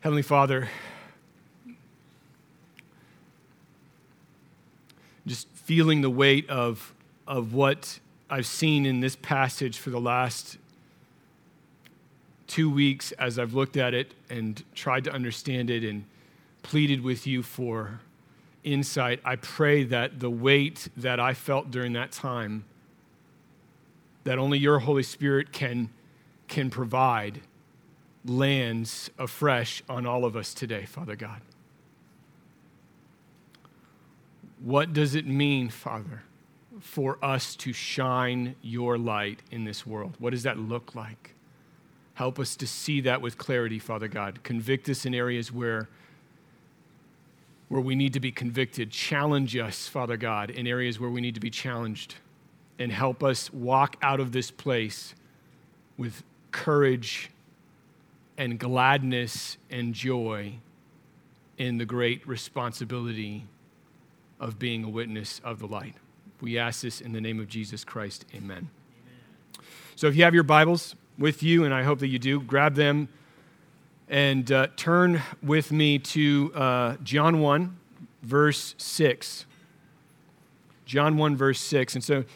Heavenly Father, just feeling the weight of, of what I've seen in this passage for the last two weeks as I've looked at it and tried to understand it and pleaded with you for insight, I pray that the weight that I felt during that time, that only your Holy Spirit can, can provide, lands afresh on all of us today, Father God. What does it mean, Father, for us to shine your light in this world? What does that look like? Help us to see that with clarity, Father God. Convict us in areas where, where we need to be convicted. Challenge us, Father God, in areas where we need to be challenged. And help us walk out of this place with courage and gladness and joy in the great responsibility of being a witness of the light. We ask this in the name of Jesus Christ. Amen. Amen. So if you have your Bibles with you, and I hope that you do, grab them and uh, turn with me to uh, John 1, verse 6. John 1, verse 6. And so if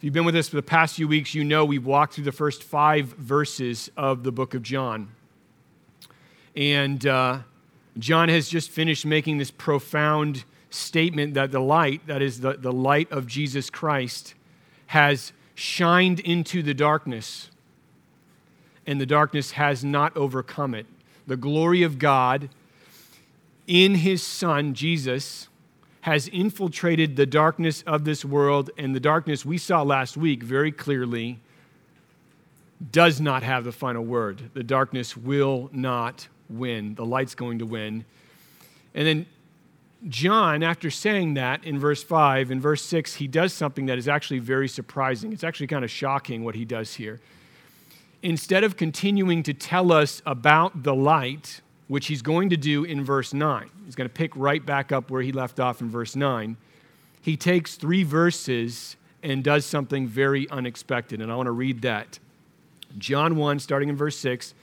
you've been with us for the past few weeks, you know we've walked through the first five verses of the book of John. And uh, John has just finished making this profound statement that the light, that is the, the light of Jesus Christ, has shined into the darkness, and the darkness has not overcome it. The glory of God in his Son, Jesus, has infiltrated the darkness of this world, and the darkness we saw last week very clearly does not have the final word. The darkness will not win. The light's going to win. And then John, after saying that in verse 5, in verse 6, he does something that is actually very surprising. It's actually kind of shocking what he does here. Instead of continuing to tell us about the light, which he's going to do in verse 9, he's going to pick right back up where he left off in verse 9. He takes three verses and does something very unexpected. And I want to read that. John 1, starting in verse 6,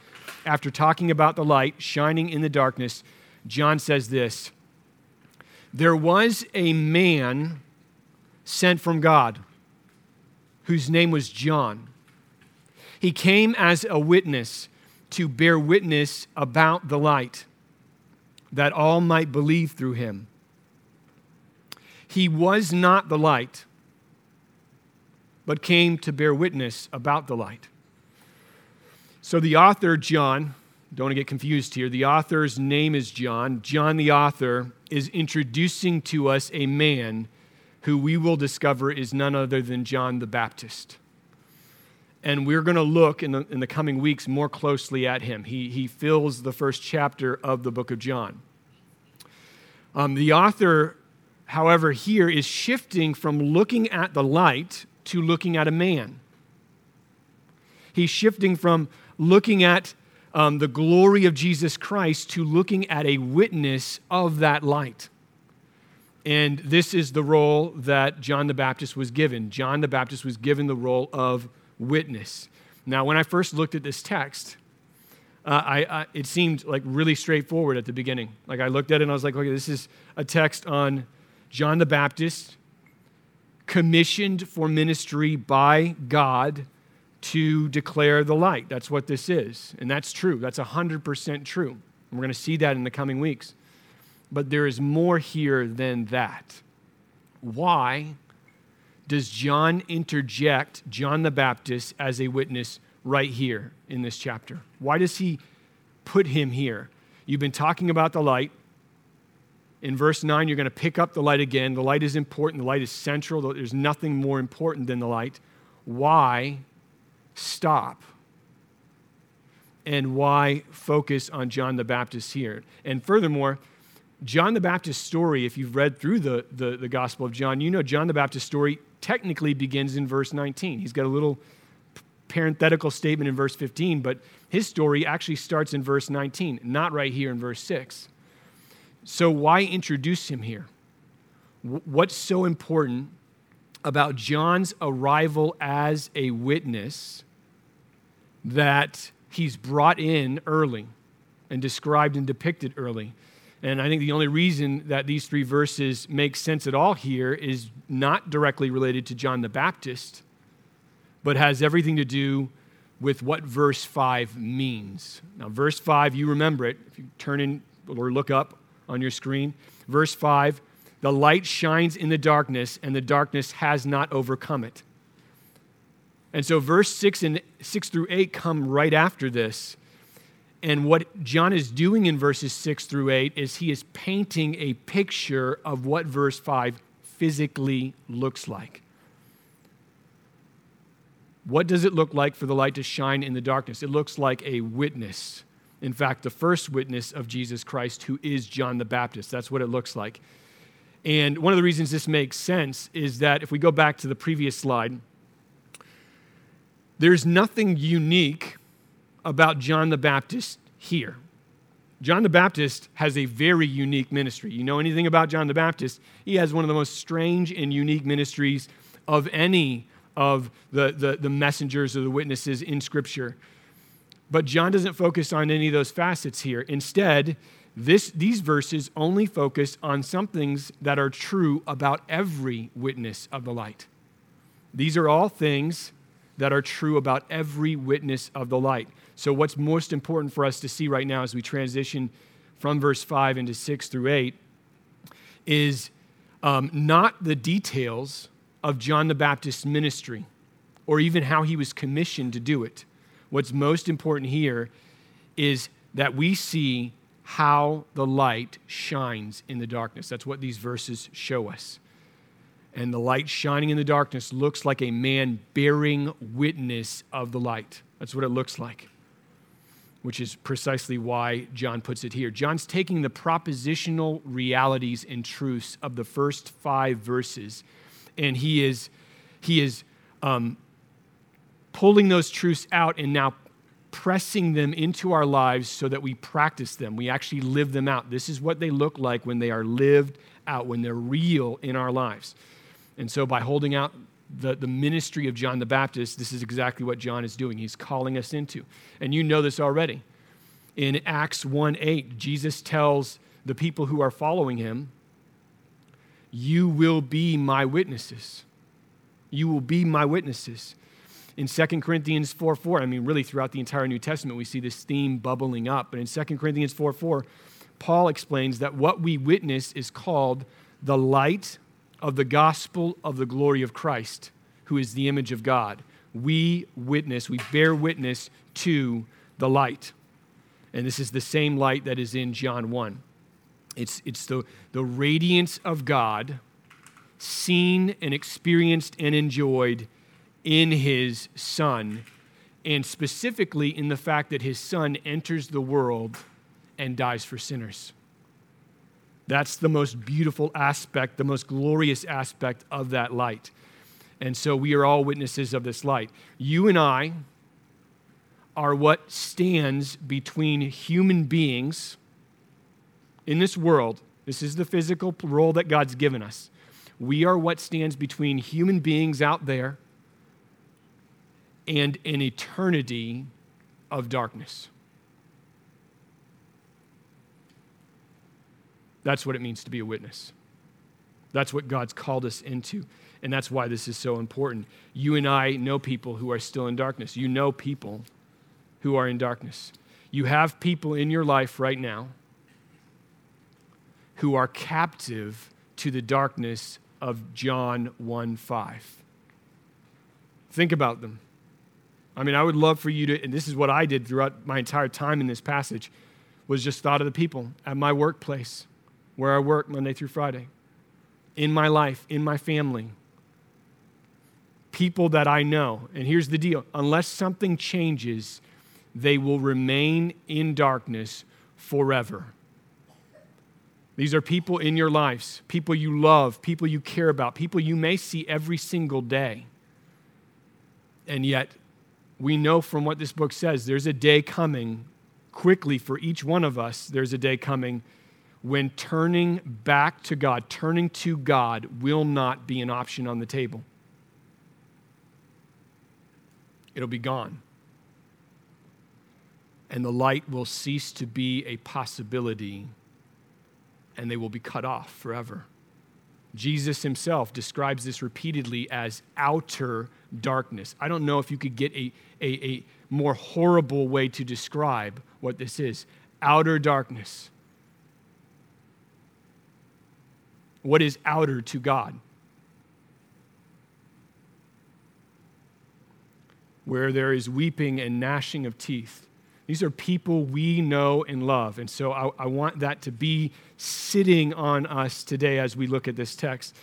after talking about the light shining in the darkness, John says this there was a man sent from God whose name was John. He came as a witness to bear witness about the light, that all might believe through him. He was not the light, but came to bear witness about the light. So the author, John, don't want to get confused here. The author's name is John. John, the author, is introducing to us a man who we will discover is none other than John the Baptist. And we're going to look in the, in the coming weeks more closely at him. He, he fills the first chapter of the book of John. Um, the author, however, here is shifting from looking at the light to looking at a man. He's shifting from looking at um, the glory of Jesus Christ to looking at a witness of that light. And this is the role that John the Baptist was given. John the Baptist was given the role of witness. Now, when I first looked at this text, uh, I, I, it seemed like really straightforward at the beginning. Like I looked at it and I was like, okay, this is a text on John the Baptist, commissioned for ministry by God to declare the light. That's what this is. And that's true. That's 100% true. And we're going to see that in the coming weeks. But there is more here than that. Why does John interject John the Baptist as a witness right here in this chapter? Why does he put him here? You've been talking about the light. In verse 9, you're going to pick up the light again. The light is important, the light is central. There's nothing more important than the light. Why stop? And why focus on John the Baptist here? And furthermore, John the Baptist's story, if you've read through the, the, the, Gospel of John, you know John the Baptist's story technically begins in verse 19. He's got a little parenthetical statement in verse 15, but his story actually starts in verse 19, not right here in verse 6. So, why introduce him here? What's so important about John's arrival as a witness that he's brought in early. and described and depicted early. And I think the only reason that these three verses make sense at all here is not directly related to John the Baptist, but has everything to do with what verse 5 means. Now, verse 5, you remember it. If you turn in or look up on your screen, verse 5 the light shines in the darkness, and the darkness has not overcome it. And so, verse 6 and 6 through 8 come right after this. And what John is doing in verses 6 through 8 is he is painting a picture of what verse 5 physically looks like. What does it look like for the light to shine in the darkness? It looks like a witness. In fact, the first witness of Jesus Christ, who is John the Baptist. That's what it looks like. And one of the reasons this makes sense is that if we go back to the previous slide, there's nothing unique about John the Baptist here. John the Baptist has a very unique ministry. You know anything about John the Baptist? He has one of the most strange and unique ministries of any of the, the, the messengers or the witnesses in Scripture. But John doesn't focus on any of those facets here. Instead, this, these verses only focus on some things that are true about every witness of the light. These are all things that are true about every witness of the light. So, what's most important for us to see right now as we transition from verse 5 into 6 through 8 is um, not the details of John the Baptist's ministry or even how he was commissioned to do it. What's most important here is that we see how the light shines in the darkness. That's what these verses show us. And the light shining in the darkness looks like a man bearing witness of the light. That's what it looks like, which is precisely why John puts it here. John's taking the propositional realities and truths of the first five verses and he is, he is um, pulling those truths out and now pressing them into our lives so that we practice them. We actually live them out. This is what they look like when they are lived out, when they're real in our lives. And so, by holding out the, the ministry of John the Baptist, this is exactly what John is doing. He's calling us into. And you know this already. In Acts 1 8, Jesus tells the people who are following him, you will be my witnesses. You will be my witnesses. In 2 Corinthians 4 4, I mean, really throughout the entire New Testament, we see this theme bubbling up. But in 2 Corinthians 4 4, Paul explains that what we witness is called the light of the gospel of the glory of Christ, who is the image of God. We witness, we bear witness to the light. And this is the same light that is in John 1. It's, it's the, the radiance of God seen and experienced and enjoyed in his Son, and specifically in the fact that his Son enters the world and dies for sinners. That's the most beautiful aspect, the most glorious aspect of that light. And so we are all witnesses of this light. You and I are what stands between human beings in this world, this is the physical role that God's given us. We are what stands between human beings out there and an eternity of darkness. That's what it means to be a witness. That's what God's called us into. And that's why this is so important. You and I know people who are still in darkness. You know people who are in darkness. You have people in your life right now who are captive to the darkness of John 1 5. Think about them. I mean, I would love for you to, and this is what I did throughout my entire time in this passage, was just thought of the people at my workplace, where I work Monday through Friday, in my life, in my family, people that I know. And here's the deal unless something changes, they will remain in darkness forever. These are people in your lives, people you love, people you care about, people you may see every single day. And yet, we know from what this book says, there's a day coming quickly for each one of us. There's a day coming when turning back to God, turning to God, will not be an option on the table. It'll be gone. and the light will cease to be a possibility and they will be cut off forever. Jesus himself describes this repeatedly as outer darkness. I don't know if you could get a, a, a more horrible way to describe what this is outer darkness. What is outer to God? Where there is weeping and gnashing of teeth. These are people we know and love. And so I, I, want that to be sitting on us today as we look at this text.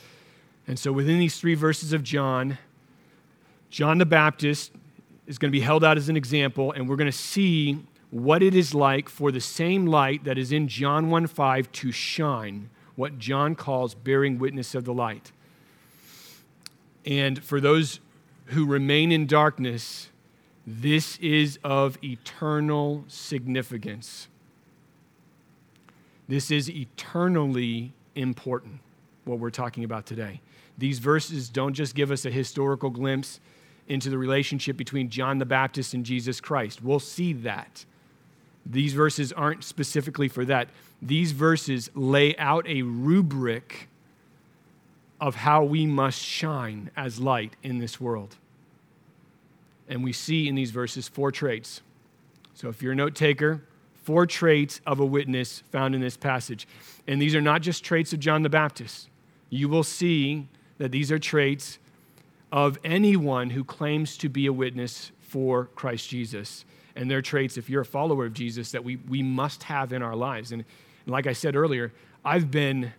And so within these three verses of John, John the Baptist is going to be held out as an example, and we're going to see what it is like for the same light that is in John 1 5 to shine, what John calls bearing witness of the light. And for those who remain in darkness, this is of eternal significance. This is eternally important, what we're talking about today. These verses don't just give us a historical glimpse into the relationship between John the Baptist and Jesus Christ. We'll see that. These verses aren't specifically for that. These verses lay out a rubric of how we must shine as light in this world. And we see in these verses four traits. So if you're a note taker, four traits of a witness found in this passage. And these are not just traits of John the Baptist. You will see that these are traits of anyone who claims to be a witness for Christ Jesus. And they're traits, if you're a follower of Jesus, that we, we must have in our lives. And like I said earlier, I've been,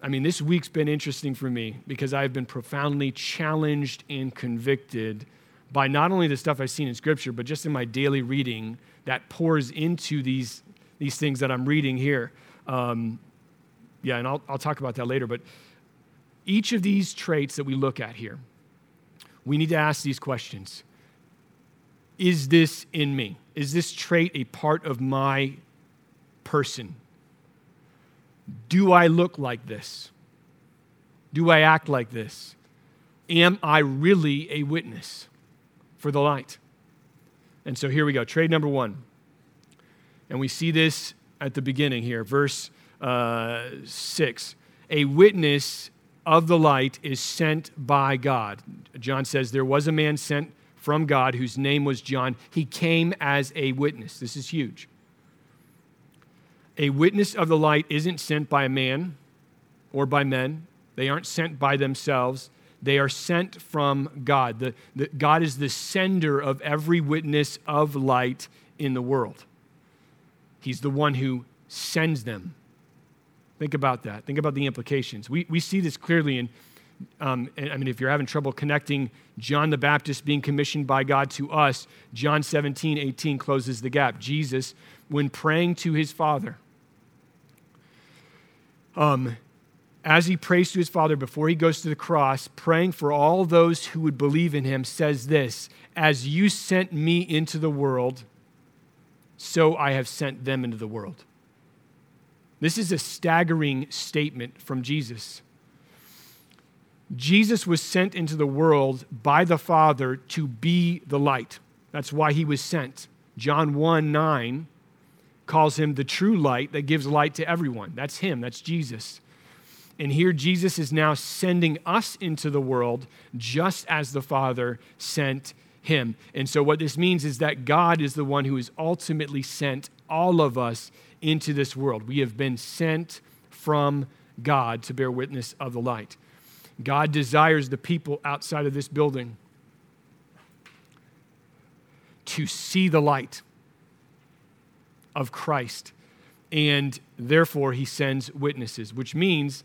I mean, this week's been interesting for me because I've been profoundly challenged and convicted by not only the stuff I've seen in Scripture, but just in my daily reading that pours into these, these things that I'm reading here. Um, yeah, and I'll, I'll talk about that later. But each of these traits that we look at here, we need to ask these questions Is this in me? Is this trait a part of my person? Do I look like this? Do I act like this? Am I really a witness? for the light. And so here we go. Trade number one. And we see this at the beginning here, verse uh, 6. A witness of the light is sent by God. John says, There was a man sent from God whose name was John. He came as a witness. This is huge. A witness of the light isn't sent by a man or by men, they aren't sent by themselves. They are sent from God. The, the, God is the sender of every witness of light in the world. He's the one who sends them. Think about that. Think about the implications. We, we see this clearly in, um, I mean, if you're having trouble connecting John the Baptist being commissioned by God to us, John 17, 18 closes the gap. Jesus, when praying to his Father, um, as he prays to his Father before he goes to the cross, praying for all those who would believe in him, says this As you sent me into the world, so I have sent them into the world. This is a staggering statement from Jesus. Jesus was sent into the world by the Father to be the light. That's why he was sent. John 1 9 calls him the true light that gives light to everyone. That's him, that's Jesus. And here Jesus is now sending us into the world just as the Father sent him. And so, what this means is that God is the one who has ultimately sent all of us into this world. We have been sent from God to bear witness of the light. God desires the people outside of this building to see the light of Christ. And therefore, he sends witnesses, which means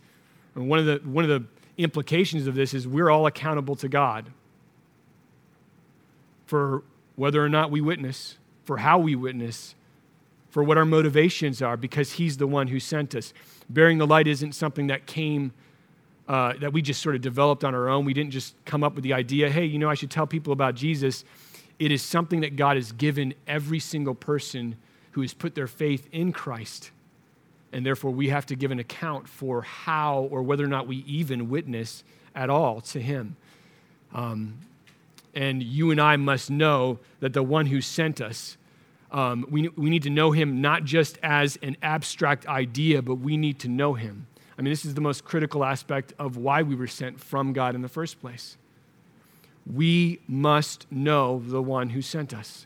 one of the, one of the implications of this is we're all accountable to God for whether or not we witness, for how we witness, for what our motivations are, because He's the one who sent us. Bearing the light isn't something that came, uh, that we just sort of developed on our own. We didn't just come up with the idea, hey, you know, I should tell people about Jesus. It is something that God has given every single person who has put their faith in Christ and therefore we have to give an account for how or whether or not we even witness at all to him. Um, and you and I must know that the one who sent us Um, we, we need to know him not just as an abstract idea, but we need to know him. I mean, this is the most critical aspect of why we were sent from God in the first place. We must know the one who sent us,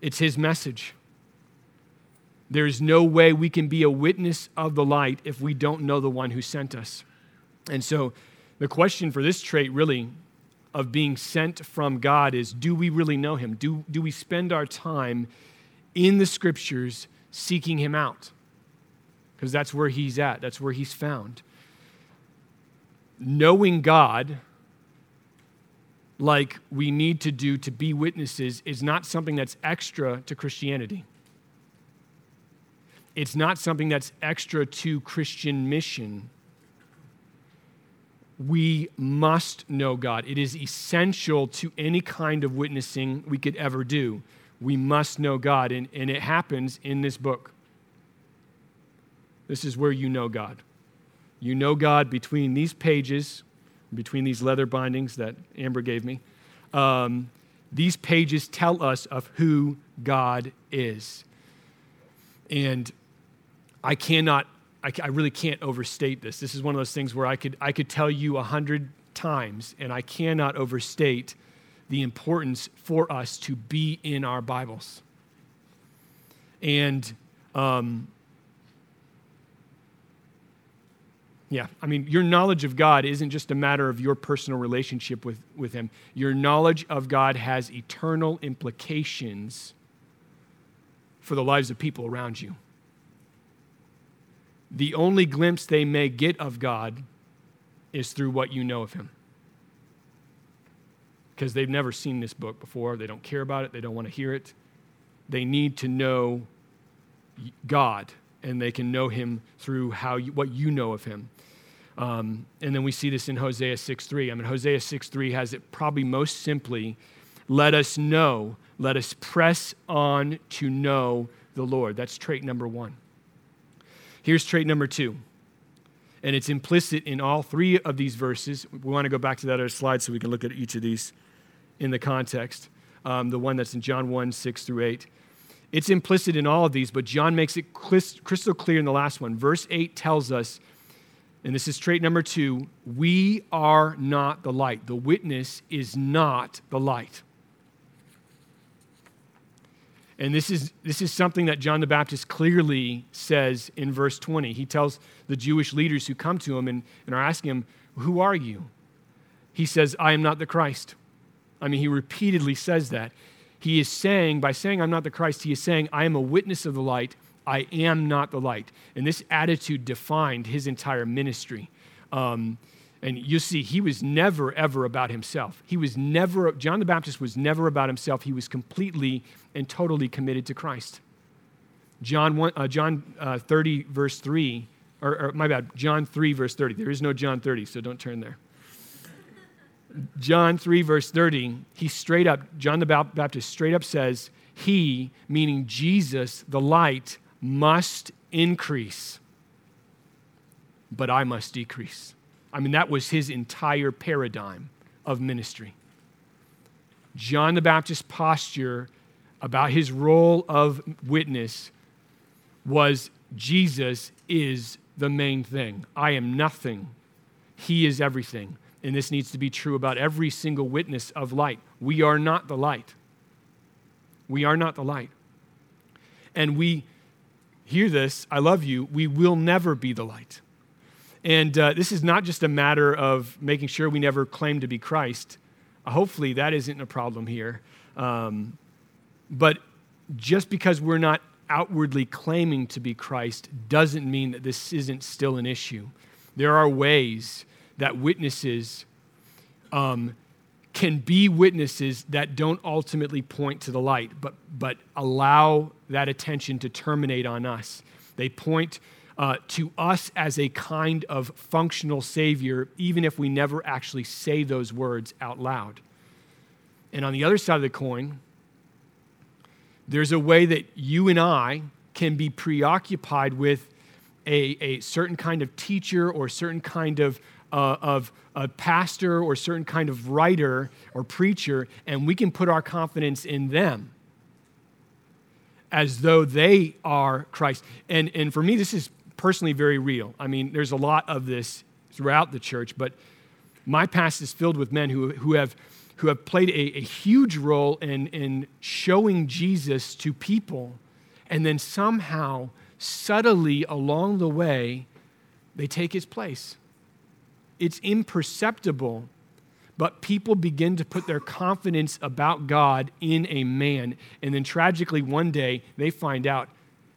it's his message. There's no way we can be a witness of the light if we don't know the one who sent us. And so, the question for this trait, really, of being sent from God is do we really know Him? Do, do we spend our time in the scriptures seeking Him out? Because that's where He's at, that's where He's found. Knowing God, like we need to do to be witnesses, is not something that's extra to Christianity. It's not something that's extra to Christian mission we must know God. It is essential to any kind of witnessing we could ever do. We must know God, and, and it happens in this book. This is where you know God. You know God between these pages, between these leather bindings that Amber gave me. Um, these pages tell us of who God is. And I cannot I, I really can't overstate this. This is one of those things where I could, I could tell you a hundred times, and I cannot overstate the importance for us to be in our Bibles. And um, yeah, I mean, your knowledge of God isn't just a matter of your personal relationship with, with Him. Your knowledge of God has eternal implications for the lives of people around you the only glimpse they may get of God is through what you know of Him. Because they've never seen this book before, they don't care about it, they don't want to hear it. They need to know God, and they can know Him through how you, what you know of Him. Um, and then we see this in Hosea 6:3. I mean, Hosea 6:3 has it probably most simply let us know, let us press on to know the Lord. That's trait number one. Here's trait number two, and it's implicit in all three of these verses. We want to go back to that other slide so we can look at each of these in the context. Um, the one that's in John 1 6 through 8. It's implicit in all of these, but John makes it crystal clear in the last one. Verse 8 tells us, and this is trait number two we are not the light. The witness is not the light. And this is, this is something that John the Baptist clearly says in verse 20. He tells the Jewish leaders who come to him and, and are asking him, Who are you? He says, I am not the Christ. I mean, he repeatedly says that. He is saying, by saying, I'm not the Christ, he is saying, I am a witness of the light. I am not the light. And this attitude defined his entire ministry. Um, and you see, he was never, ever about himself. He was never, John the Baptist was never about himself. He was completely and totally committed to Christ. John, 1, uh, John uh, 30, verse 3, or, or my bad, John 3, verse 30. There is no John 30, so don't turn there. John 3, verse 30, he straight up, John the Baptist straight up says, He, meaning Jesus, the light, must increase, but I must decrease. I mean, that was his entire paradigm of ministry. John the Baptist's posture about his role of witness was Jesus is the main thing. I am nothing, he is everything. And this needs to be true about every single witness of light. We are not the light. We are not the light. And we hear this, I love you, we will never be the light. And uh, this is not just a matter of making sure we never claim to be Christ. hopefully, that isn't a problem here. Um, but just because we're not outwardly claiming to be Christ doesn't mean that this isn't still an issue. There are ways that witnesses um, can be witnesses that don't ultimately point to the light, but, but allow that attention to terminate on us. They point uh, to us as a kind of functional Savior, even if we never actually say those words out loud. And on the other side of the coin, there's a way that you and I can be preoccupied with a, a certain kind of teacher or certain kind of, uh, of a pastor or certain kind of writer or preacher, and we can put our confidence in them as though they are Christ. And, and for me, this is personally very real. I mean, there's a lot of this throughout the church, but my past is filled with men who, who, have, who have played a, a huge role in, in showing Jesus to people, and then somehow, subtly along the way, they take his place. It's imperceptible, but people begin to put their confidence about God in a man. And then tragically, one day, they find out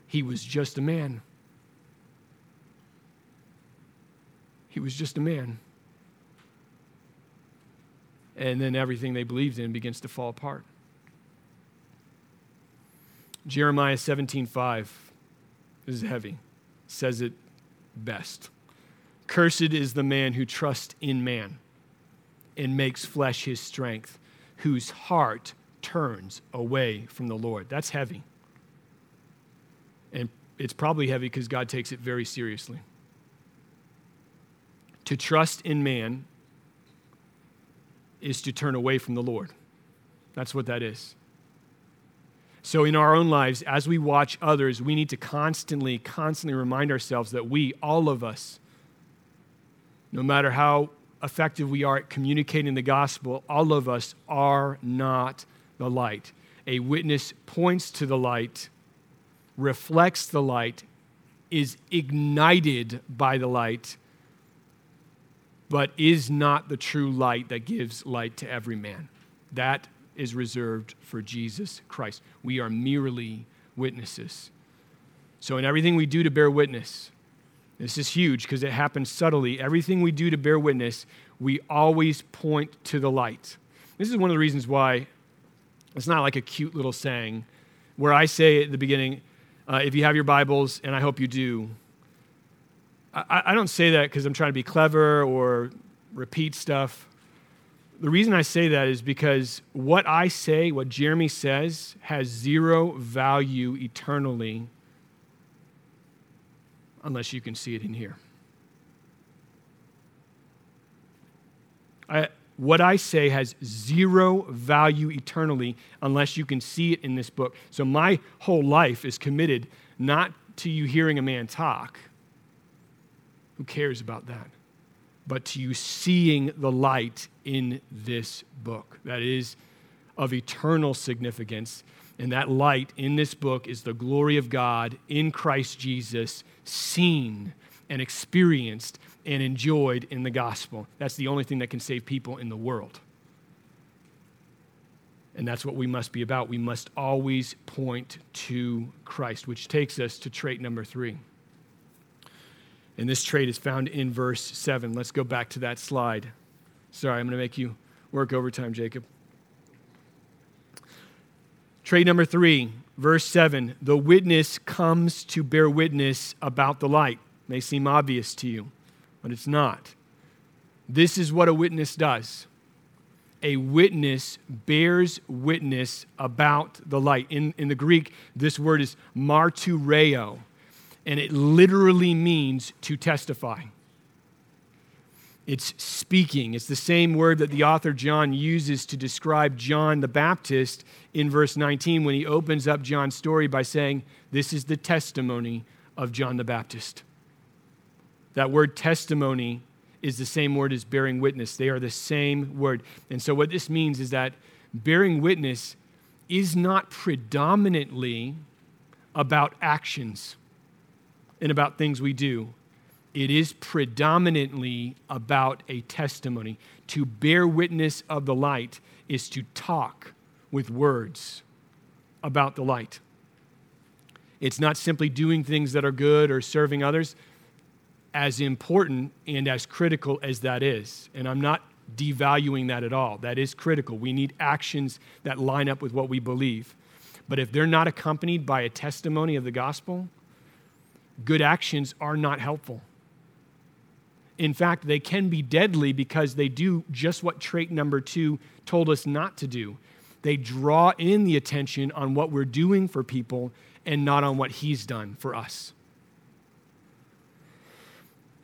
he was just a man. He was just a man. And then everything they believed in begins to fall apart. Jeremiah 17:5 this is heavy. Says it best. Cursed is the man who trusts in man and makes flesh his strength, whose heart turns away from the Lord. That's heavy. And it's probably heavy because God takes it very seriously. To trust in man is to turn away from the Lord. That's what that is. So, in our own lives, as we watch others, we need to constantly, constantly remind ourselves that we, all of us, no matter how effective we are at communicating the gospel, all of us are not the light. A witness points to the light, reflects the light, is ignited by the light, but is not the true light that gives light to every man. That is reserved for Jesus Christ. We are merely witnesses. So, in everything we do to bear witness, this is huge because it happens subtly. Everything we do to bear witness, we always point to the light. This is one of the reasons why it's not like a cute little saying where I say at the beginning, uh, if you have your Bibles, and I hope you do, I, I don't say that because I'm trying to be clever or repeat stuff. The reason I say that is because what I say, what Jeremy says, has zero value eternally unless you can see it in here. I, what I say has zero value eternally unless you can see it in this book. So my whole life is committed not to you hearing a man talk. Who cares about that? But to you seeing the light in this book that is of eternal significance. And that light in this book is the glory of God in Christ Jesus, seen and experienced and enjoyed in the gospel. That's the only thing that can save people in the world. And that's what we must be about. We must always point to Christ, which takes us to trait number three. And this trait is found in verse 7. Let's go back to that slide. Sorry, I'm going to make you work overtime, Jacob. Trait number three, verse 7 the witness comes to bear witness about the light. May seem obvious to you, but it's not. This is what a witness does a witness bears witness about the light. In, in the Greek, this word is martureo and it literally means to testify. It's speaking. It's the same word that the author John uses to describe John the Baptist in verse 19 when he opens up John's story by saying, This is the testimony of John the Baptist. That word testimony is the same word as bearing witness. They are the same word. And so, what this means is that bearing witness is not predominantly about actions and about things we do. It is predominantly about a testimony. To bear witness of the light is to talk with words about the light. It's not simply doing things that are good or serving others, as important and as critical as that is. And I'm not devaluing that at all. That is critical. We need actions that line up with what we believe. But if they're not accompanied by a testimony of the gospel, good actions are not helpful. In fact, they can be deadly because they do just what trait number two told us not to do. They draw in the attention on what we're doing for people and not on what He's done for us.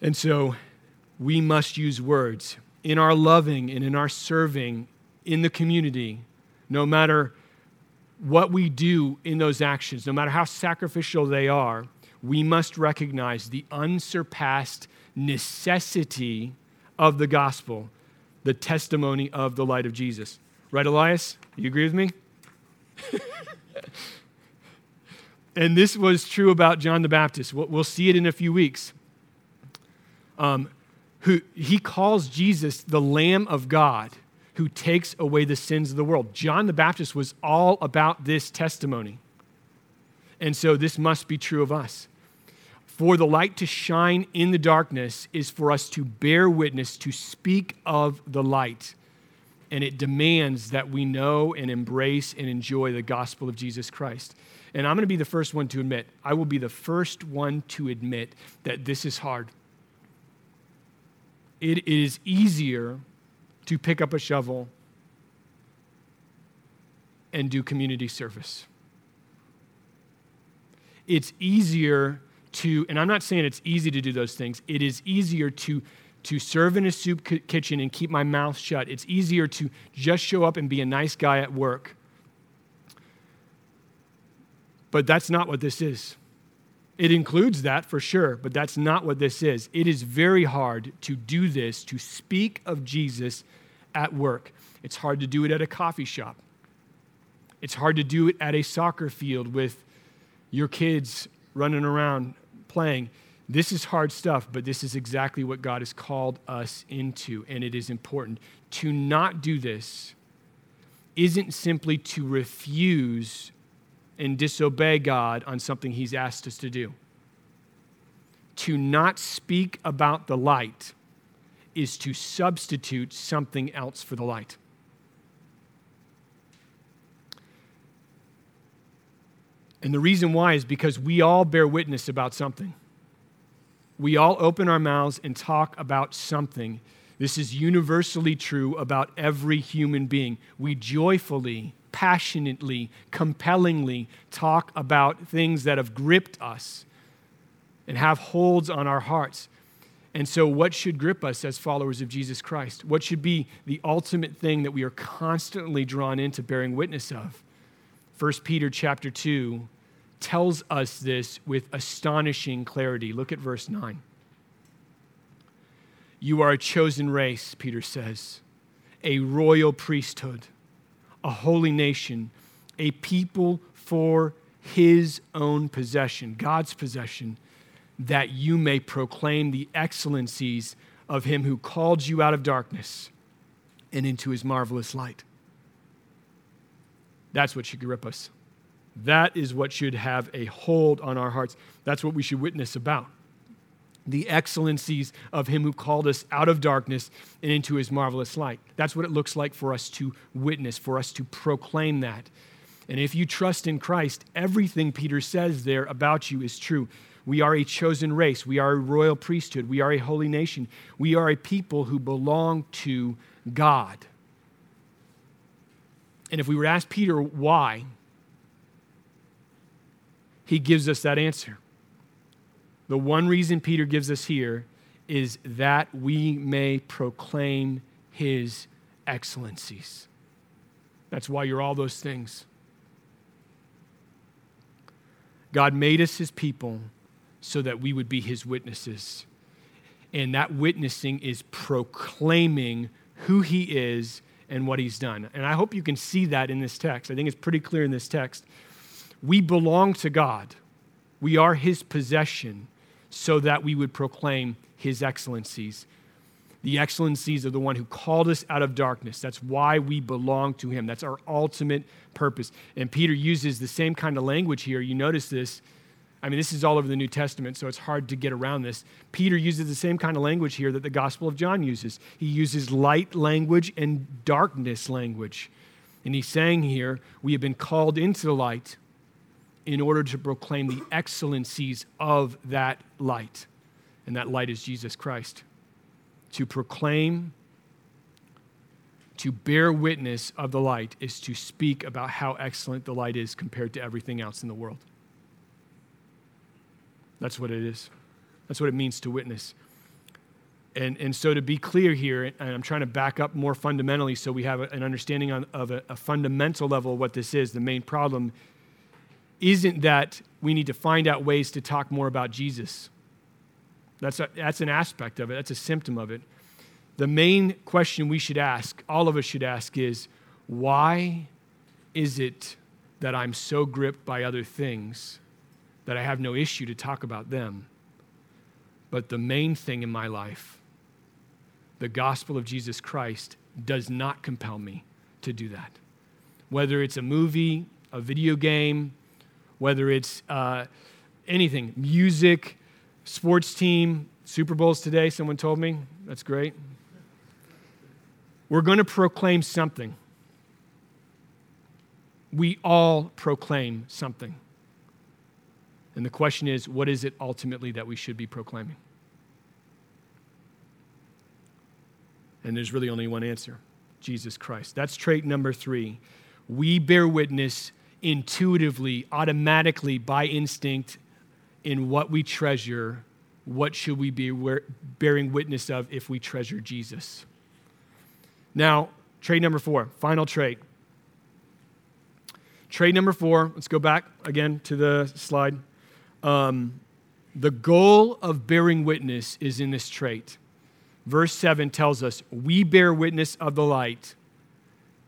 And so we must use words in our loving and in our serving in the community, no matter what we do in those actions, no matter how sacrificial they are, we must recognize the unsurpassed necessity of the gospel, the testimony of the light of Jesus. Right, Elias? You agree with me? and this was true about John the Baptist. We'll see it in a few weeks. Um, who he calls Jesus the Lamb of God who takes away the sins of the world. John the Baptist was all about this testimony. And so this must be true of us. For the light to shine in the darkness is for us to bear witness, to speak of the light. And it demands that we know and embrace and enjoy the gospel of Jesus Christ. And I'm going to be the first one to admit, I will be the first one to admit that this is hard. It is easier to pick up a shovel and do community service. It's easier to, and I'm not saying it's easy to do those things, it is easier to, to serve in a soup kitchen and keep my mouth shut. It's easier to just show up and be a nice guy at work. But that's not what this is. It includes that for sure, but that's not what this is. It is very hard to do this, to speak of Jesus at work. It's hard to do it at a coffee shop. It's hard to do it at a soccer field with your kids running around playing. This is hard stuff, but this is exactly what God has called us into, and it is important. To not do this isn't simply to refuse and disobey God on something He's asked us to do. To not speak about the light is to substitute something else for the light. And the reason why is because we all bear witness about something. We all open our mouths and talk about something. This is universally true about every human being. We joyfully, passionately, compellingly talk about things that have gripped us and have holds on our hearts. And so, what should grip us as followers of Jesus Christ? What should be the ultimate thing that we are constantly drawn into bearing witness of? 1 Peter chapter 2 tells us this with astonishing clarity. Look at verse 9. You are a chosen race, Peter says, a royal priesthood, a holy nation, a people for his own possession, God's possession, that you may proclaim the excellencies of him who called you out of darkness and into his marvelous light. That's what should grip us. That is what should have a hold on our hearts. That's what we should witness about. The excellencies of Him who called us out of darkness and into His marvelous light. That's what it looks like for us to witness, for us to proclaim that. And if you trust in Christ, everything Peter says there about you is true. We are a chosen race. We are a royal priesthood. We are a holy nation. We are a people who belong to God. And if we were to ask Peter why, he gives us that answer. The one reason Peter gives us here is that we may proclaim his excellencies. That's why you're all those things. God made us his people so that we would be his witnesses. And that witnessing is proclaiming who he is and what he's done. And I hope you can see that in this text. I think it's pretty clear in this text. We belong to God, we are his possession, so that we would proclaim his excellencies. The excellencies of the one who called us out of darkness. That's why we belong to him. That's our ultimate purpose. And Peter uses the same kind of language here. You notice this I mean, this is all over the New Testament, so it's hard to get around this. Peter uses the same kind of language here that the Gospel of John uses. He uses light language and darkness language. And he's saying here, we have been called into the light in order to proclaim the excellencies of that light. And that light is Jesus Christ. To proclaim, to bear witness of the light is to speak about how excellent the light is compared to everything else in the world. That's what it is. That's what it means to witness. And, and so, to be clear here, and I'm trying to back up more fundamentally so we have an understanding on, of a, a fundamental level what this is. The main problem isn't that we need to find out ways to talk more about Jesus. That's, a, that's an aspect of it, that's a symptom of it. The main question we should ask, all of us should ask, is why is it that I'm so gripped by other things that I have no issue to talk about them? But the main thing in my life, the gospel of Jesus Christ, does not compel me to do that. Whether it's a movie, a video game, whether it's uh, anything, music, sports team, Super Bowls today, someone told me. That's great. We're going to proclaim something. We all proclaim something. And the question is, what is it ultimately that we should be proclaiming? And there's really only one answer Jesus Christ. That's trait number three. We bear witness intuitively, automatically, by instinct, in what we treasure, what should we be bearing witness of if we treasure Jesus? Now, trait number four, final trait. Trait number four, let's go back again to the slide. Um, the goal of bearing witness is in this trait. Verse 7 tells us, We bear witness of the light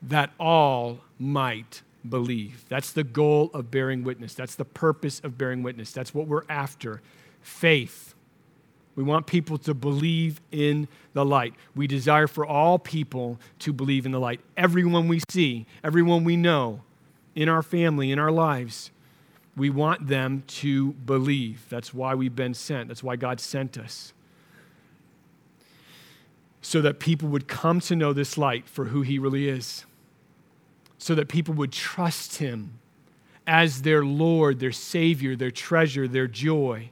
that all might believe. That's the goal of bearing witness. That's the purpose of bearing witness. That's what we're after faith. We want people to believe in the light. We desire for all people to believe in the light. Everyone we see, everyone we know in our family, in our lives, we want them to believe. That's why we've been sent. That's why God sent us. So that people would come to know this light for who He really is so that people would trust him as their Lord, their Savior, their treasure, their joy.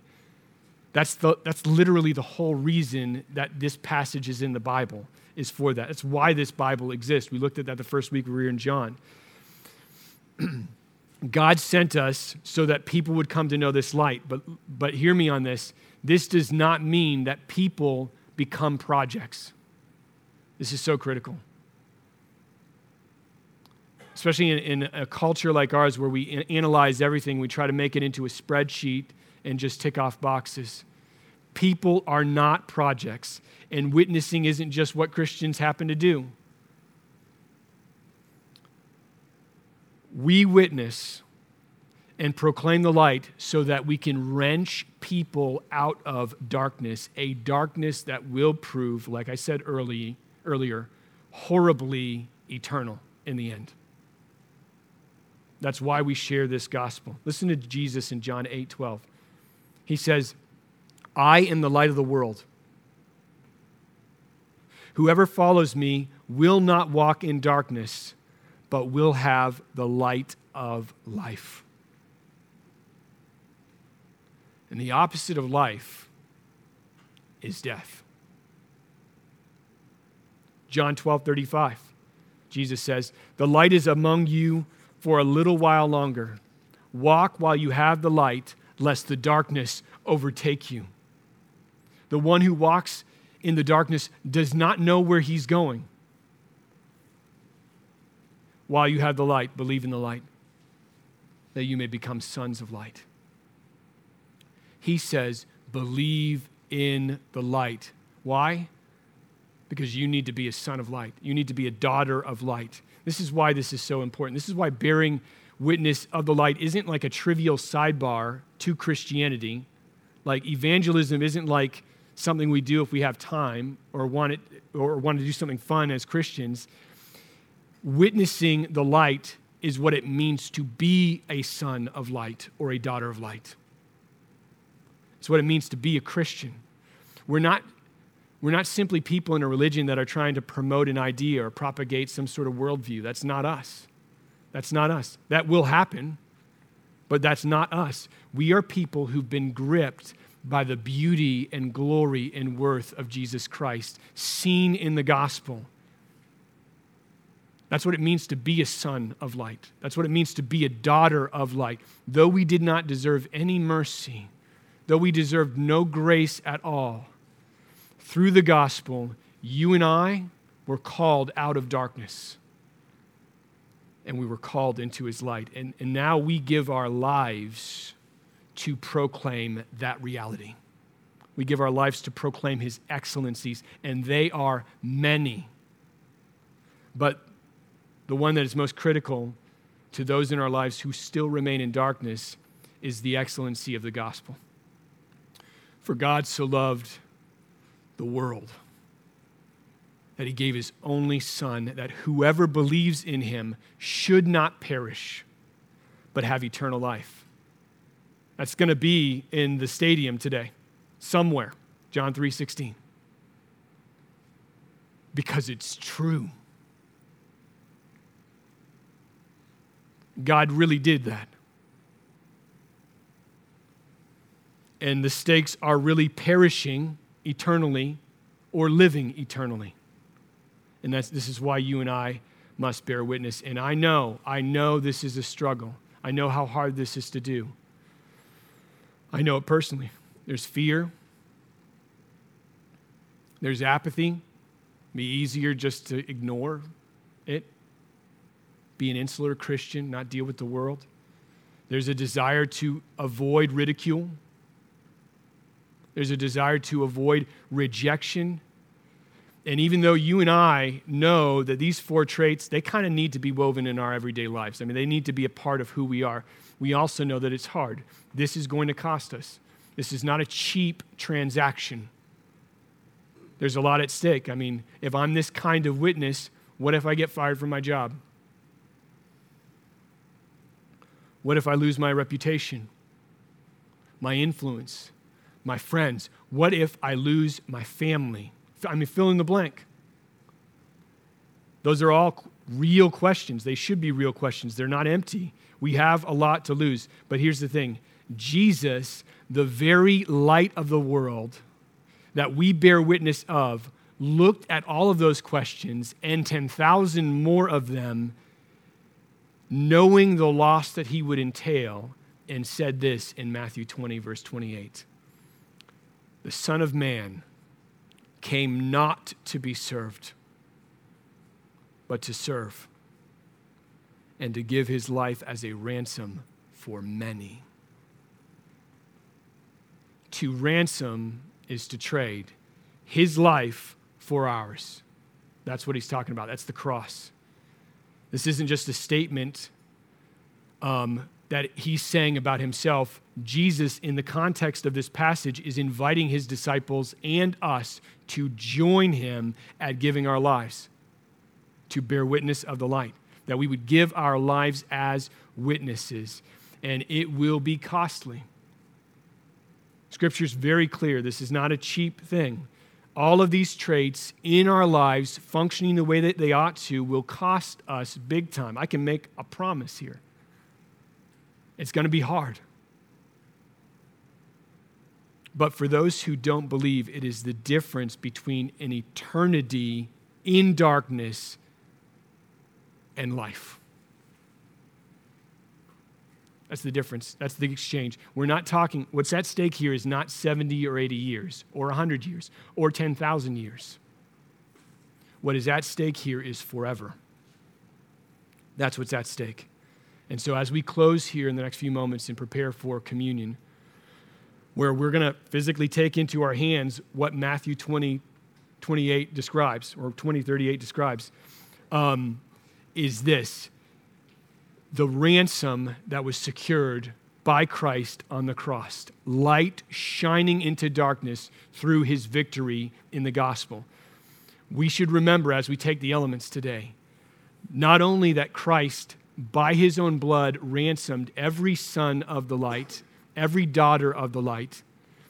That's, the, that's literally the whole reason that this passage is in the Bible, is for that. That's why this Bible exists. We looked at that the first week we were in John. God sent us so that people would come to know this light. But, but hear me on this. This does not mean that people become projects. This is so critical especially in, in, a culture like ours where we analyze everything, we try to make it into a spreadsheet and just tick off boxes. People are not projects, and witnessing isn't just what Christians happen to do. We witness and proclaim the light so that we can wrench people out of darkness, a darkness that will prove, like I said early, earlier, horribly eternal in the end. That's why we share this gospel. Listen to Jesus in John 8 12. He says, I am the light of the world. Whoever follows me will not walk in darkness, but will have the light of life. And the opposite of life is death. John 12 35. Jesus says, The light is among you for a little while longer. Walk while you have the light, lest the darkness overtake you. The one who walks in the darkness does not know where he's going. While you have the light, believe in the light, that you may become sons of light. He says, believe in the light. Why? Because you need to be a son of light. You need to be a daughter of light. This is why this is so important. This is why bearing witness of the light isn't like a trivial sidebar to Christianity. Like evangelism isn't like something we do if we have time or want it or want to do something fun as Christians. Witnessing the light is what it means to be a son of light or a daughter of light. It's what it means to be a Christian. We're not we're not simply people in a religion that are trying to promote an idea or propagate some sort of worldview. That's not us. That's not us. That will happen, but that's not us. We are people who've been gripped by the beauty and glory and worth of Jesus Christ, seen in the gospel. That's what it means to be a son of light. That's what it means to be a daughter of light. Though we did not deserve any mercy, though we deserved no grace at all, through the gospel, you and I were called out of darkness and we were called into his light. And, and now we give our lives to proclaim that reality. We give our lives to proclaim his excellencies, and they are many. But the one that is most critical to those in our lives who still remain in darkness is the excellency of the gospel. For God so loved the world that he gave his only son, that whoever believes in him should not perish, but have eternal life. That's going to be in the stadium today, somewhere, John 3:16. Because it's true. God really did that. And the stakes are really perishing eternally or living eternally. And that's, this is why you and I must bear witness. And I know, I know this is a struggle. I know how hard this is to do. I know it personally. There's fear, there's apathy. Be easier just to ignore it, be an insular Christian, not deal with the world. There's a desire to avoid ridicule. There's a desire to avoid rejection and even though you and I know that these four traits, they kind of need to be woven in our everyday lives. I mean, they need to be a part of who we are. We also know that it's hard. This is going to cost us. This is not a cheap transaction. There's a lot at stake. I mean, if I'm this kind of witness, what if I get fired from my job? What if I lose my reputation, my influence, my friends? What if I lose my family? I mean, fill in the blank. Those are all real questions. They should be real questions. They're not empty. We have a lot to lose. But here's the thing Jesus, the very light of the world that we bear witness of, looked at all of those questions and 10,000 more of them, knowing the loss that he would entail, and said this in Matthew 20, verse 28 The Son of Man came not to be served, but to serve and to give his life as a ransom for many. To ransom is to trade his life for ours. That's what he's talking about. That's the cross. This isn't just a statement um, that he's saying about himself, Jesus, in the context of this passage, is inviting his disciples and us to join him at giving our lives, to bear witness of the light, that we would give our lives as witnesses, and it will be costly. Scripture is very clear. This is not a cheap thing. All of these traits in our lives, functioning the way that they ought to, will cost us big time. I can make a promise here. It's going to be hard. But for those who don't believe, it is the difference between an eternity in darkness and life. That's the difference. That's the exchange. We're not talking, what's at stake here is not 70 or 80 years, or 100 years, or 10,000 years. What is at stake here is forever. That's what's at stake. And so, as we close here in the next few moments and prepare for communion, where we're going to physically take into our hands what Matthew 20, 28 describes, or 2038 describes, um, is this the ransom that was secured by Christ on the cross, light shining into darkness through his victory in the gospel. We should remember as we take the elements today, not only that Christ by his own blood, ransomed every son of the light, every daughter of the light,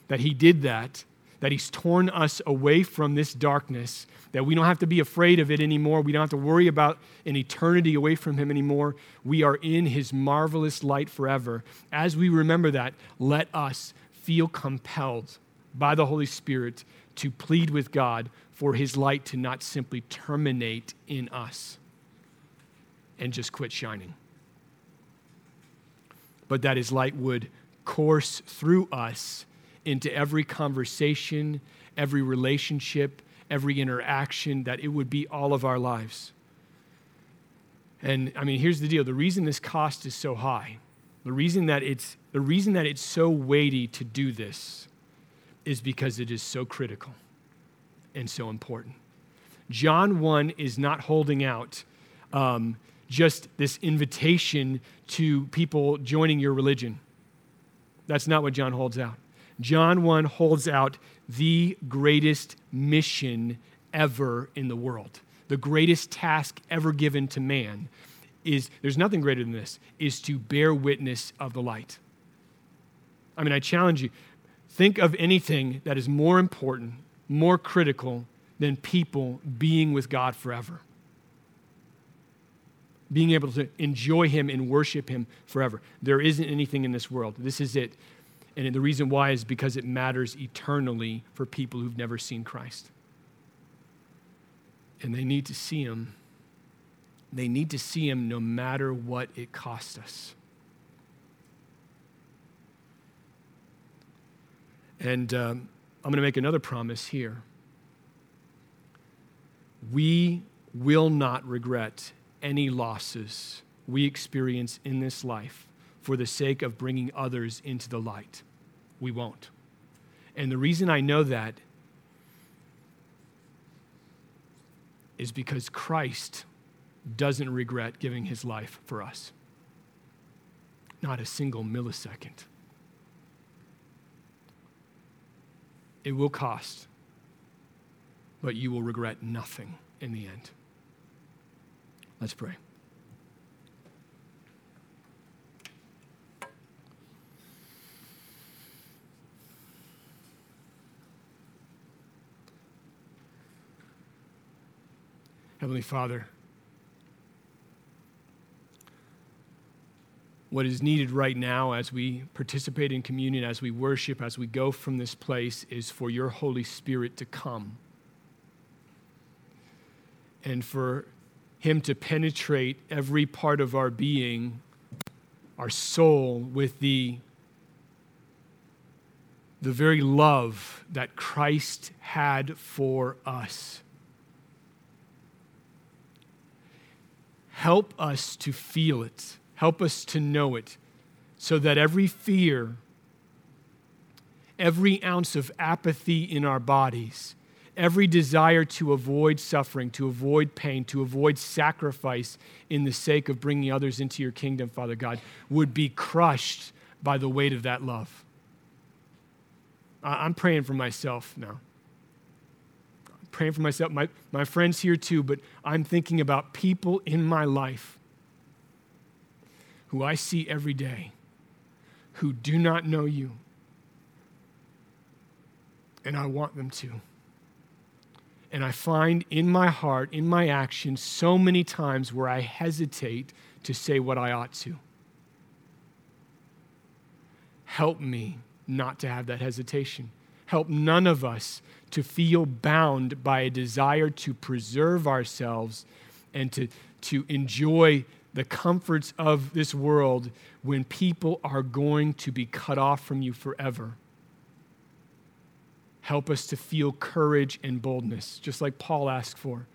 that he did that, that he's torn us away from this darkness, that we don't have to be afraid of it anymore. We don't have to worry about an eternity away from him anymore. We are in his marvelous light forever. As we remember that, let us feel compelled by the Holy Spirit to plead with God for his light to not simply terminate in us and just quit shining. But that his light would course through us into every conversation, every relationship, every interaction, that it would be all of our lives. And I mean, here's the deal the reason this cost is so high, the reason that it's, the reason that it's so weighty to do this is because it is so critical and so important. John 1 is not holding out um, just this invitation to people joining your religion. That's not what John holds out. John 1 holds out the greatest mission ever in the world. The greatest task ever given to man is there's nothing greater than this is to bear witness of the light. I mean, I challenge you think of anything that is more important, more critical than people being with God forever being able to enjoy Him and worship Him forever. There isn't anything in this world. This is it. And the reason why is because it matters eternally for people who've never seen Christ. And they need to see Him. They need to see Him no matter what it costs us. And um, I'm going to make another promise here. We will not regret any losses we experience in this life for the sake of bringing others into the light. We won't. And the reason I know that is because Christ doesn't regret giving his life for us. Not a single millisecond. It will cost, but you will regret nothing in the end. Let's pray. Heavenly Father, what is needed right now as we participate in communion, as we worship, as we go from this place, is for your Holy Spirit to come and for him to penetrate every part of our being, our soul, with the, the very love that Christ had for us. Help us to feel it, help us to know it, so that every fear, every ounce of apathy in our bodies, every desire to avoid suffering, to avoid pain, to avoid sacrifice in the sake of bringing others into your kingdom, Father God, would be crushed by the weight of that love. I'm praying for myself now. Praying for myself, my, my friends here too, but I'm thinking about people in my life who I see every day who do not know you. And I want them to. And I find in my heart, in my actions, so many times where I hesitate to say what I ought to. Help me not to have that hesitation. Help none of us to feel bound by a desire to preserve ourselves and to, to enjoy the comforts of this world when people are going to be cut off from you forever. Help us to feel courage and boldness, just like Paul asked for.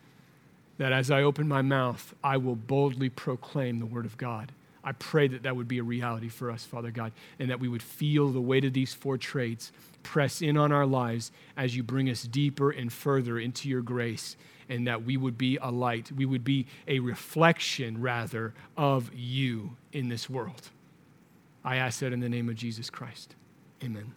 That as I open my mouth, I will boldly proclaim the word of God. I pray that that would be a reality for us, Father God, and that we would feel the weight of these four traits press in on our lives as you bring us deeper and further into your grace, and that we would be a light. We would be a reflection, rather, of you in this world. I ask that in the name of Jesus Christ. Amen.